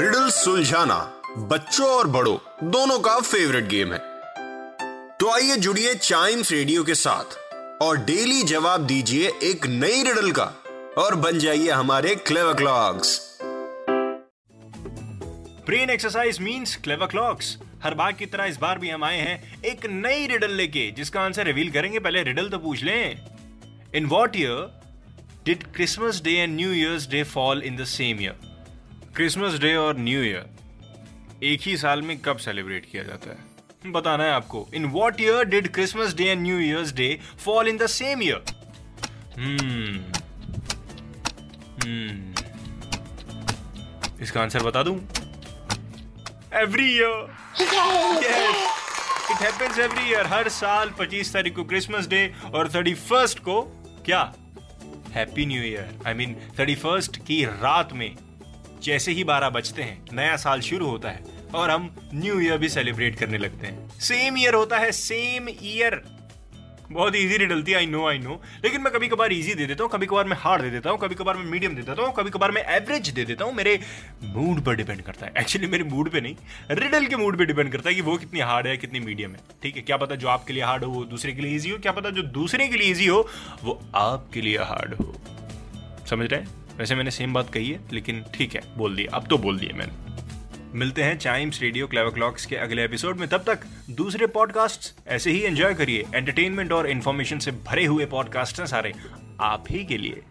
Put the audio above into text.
Riddle सुलझाना बच्चों और बड़ों, दोनों का फेवरेट गेम है। तो आइए जुड़िए चाइम्स रेडियो के साथ और डेली जवाब दीजिए एक नई रिडल का और बन जाइए हमारे Clever Clocks brain exercise means Clever Clocks हर बार की तरह इस बार भी हम आए हैं एक नई रिडल लेके, जिसका आंसर रिवील करेंगे। पहले रिडल तो पूछ लें। In what year did Christmas Day and New Year's Day fall in the same year Christmas Day और न्यू ईयर। एक ही साल में कब सेलिब्रेट किया जाता है? बताना है आपको, in what year did Christmas Day and New Year's Day fall in the same year इसका आंसर बता दूँ? Every year it happens every year हर साल 25 तारीख को क्रिसमस डे और 31 को क्या? Happy New Year I mean 31 की रात में। जैसे ही 12 बजते हैं, नया साल शुरू होता है और हम न्यू ईयर भी सेलिब्रेट करने लगते हैं। सेम ईयर होता है सेम ईयर बहुत इजी रिडल थी आई नो आई नो लेकिन मैं कभी कभार इजी दे देता हूँ कभी कभार मैं हार्ड दे देता हूँ कभी कभार मैं मीडियम दे देता हूँ कभी कभार मैं एवरेज दे देता हूँ। मेरे मूड पर डिपेंड करता है। एक्चुअली मेरे मूड पे नहीं रिडल के मूड पे डिपेंड करता है कि वो कितनी हार्ड है, कितनी मीडियम है। ठीक है, क्या पता जो आपके लिए हार्ड हो, वो दूसरे के लिए ईजी हो, क्या पता जो दूसरे के लिए ईजी हो, वो आपके लिए हार्ड हो। समझ रहे हैं? वैसे मैंने सेम बात कही है, लेकिन ठीक है, बोल दिया। अब तो बोल दिया मैंने। मिलते हैं चाइम्स रेडियो क्लेवर क्लॉक्स के अगले एपिसोड में। तब तक दूसरे पॉडकास्ट ऐसे ही एंजॉय करिए। एंटरटेनमेंट और इन्फॉर्मेशन से भरे हुए पॉडकास्ट हैं सारे। आप ही के लिए।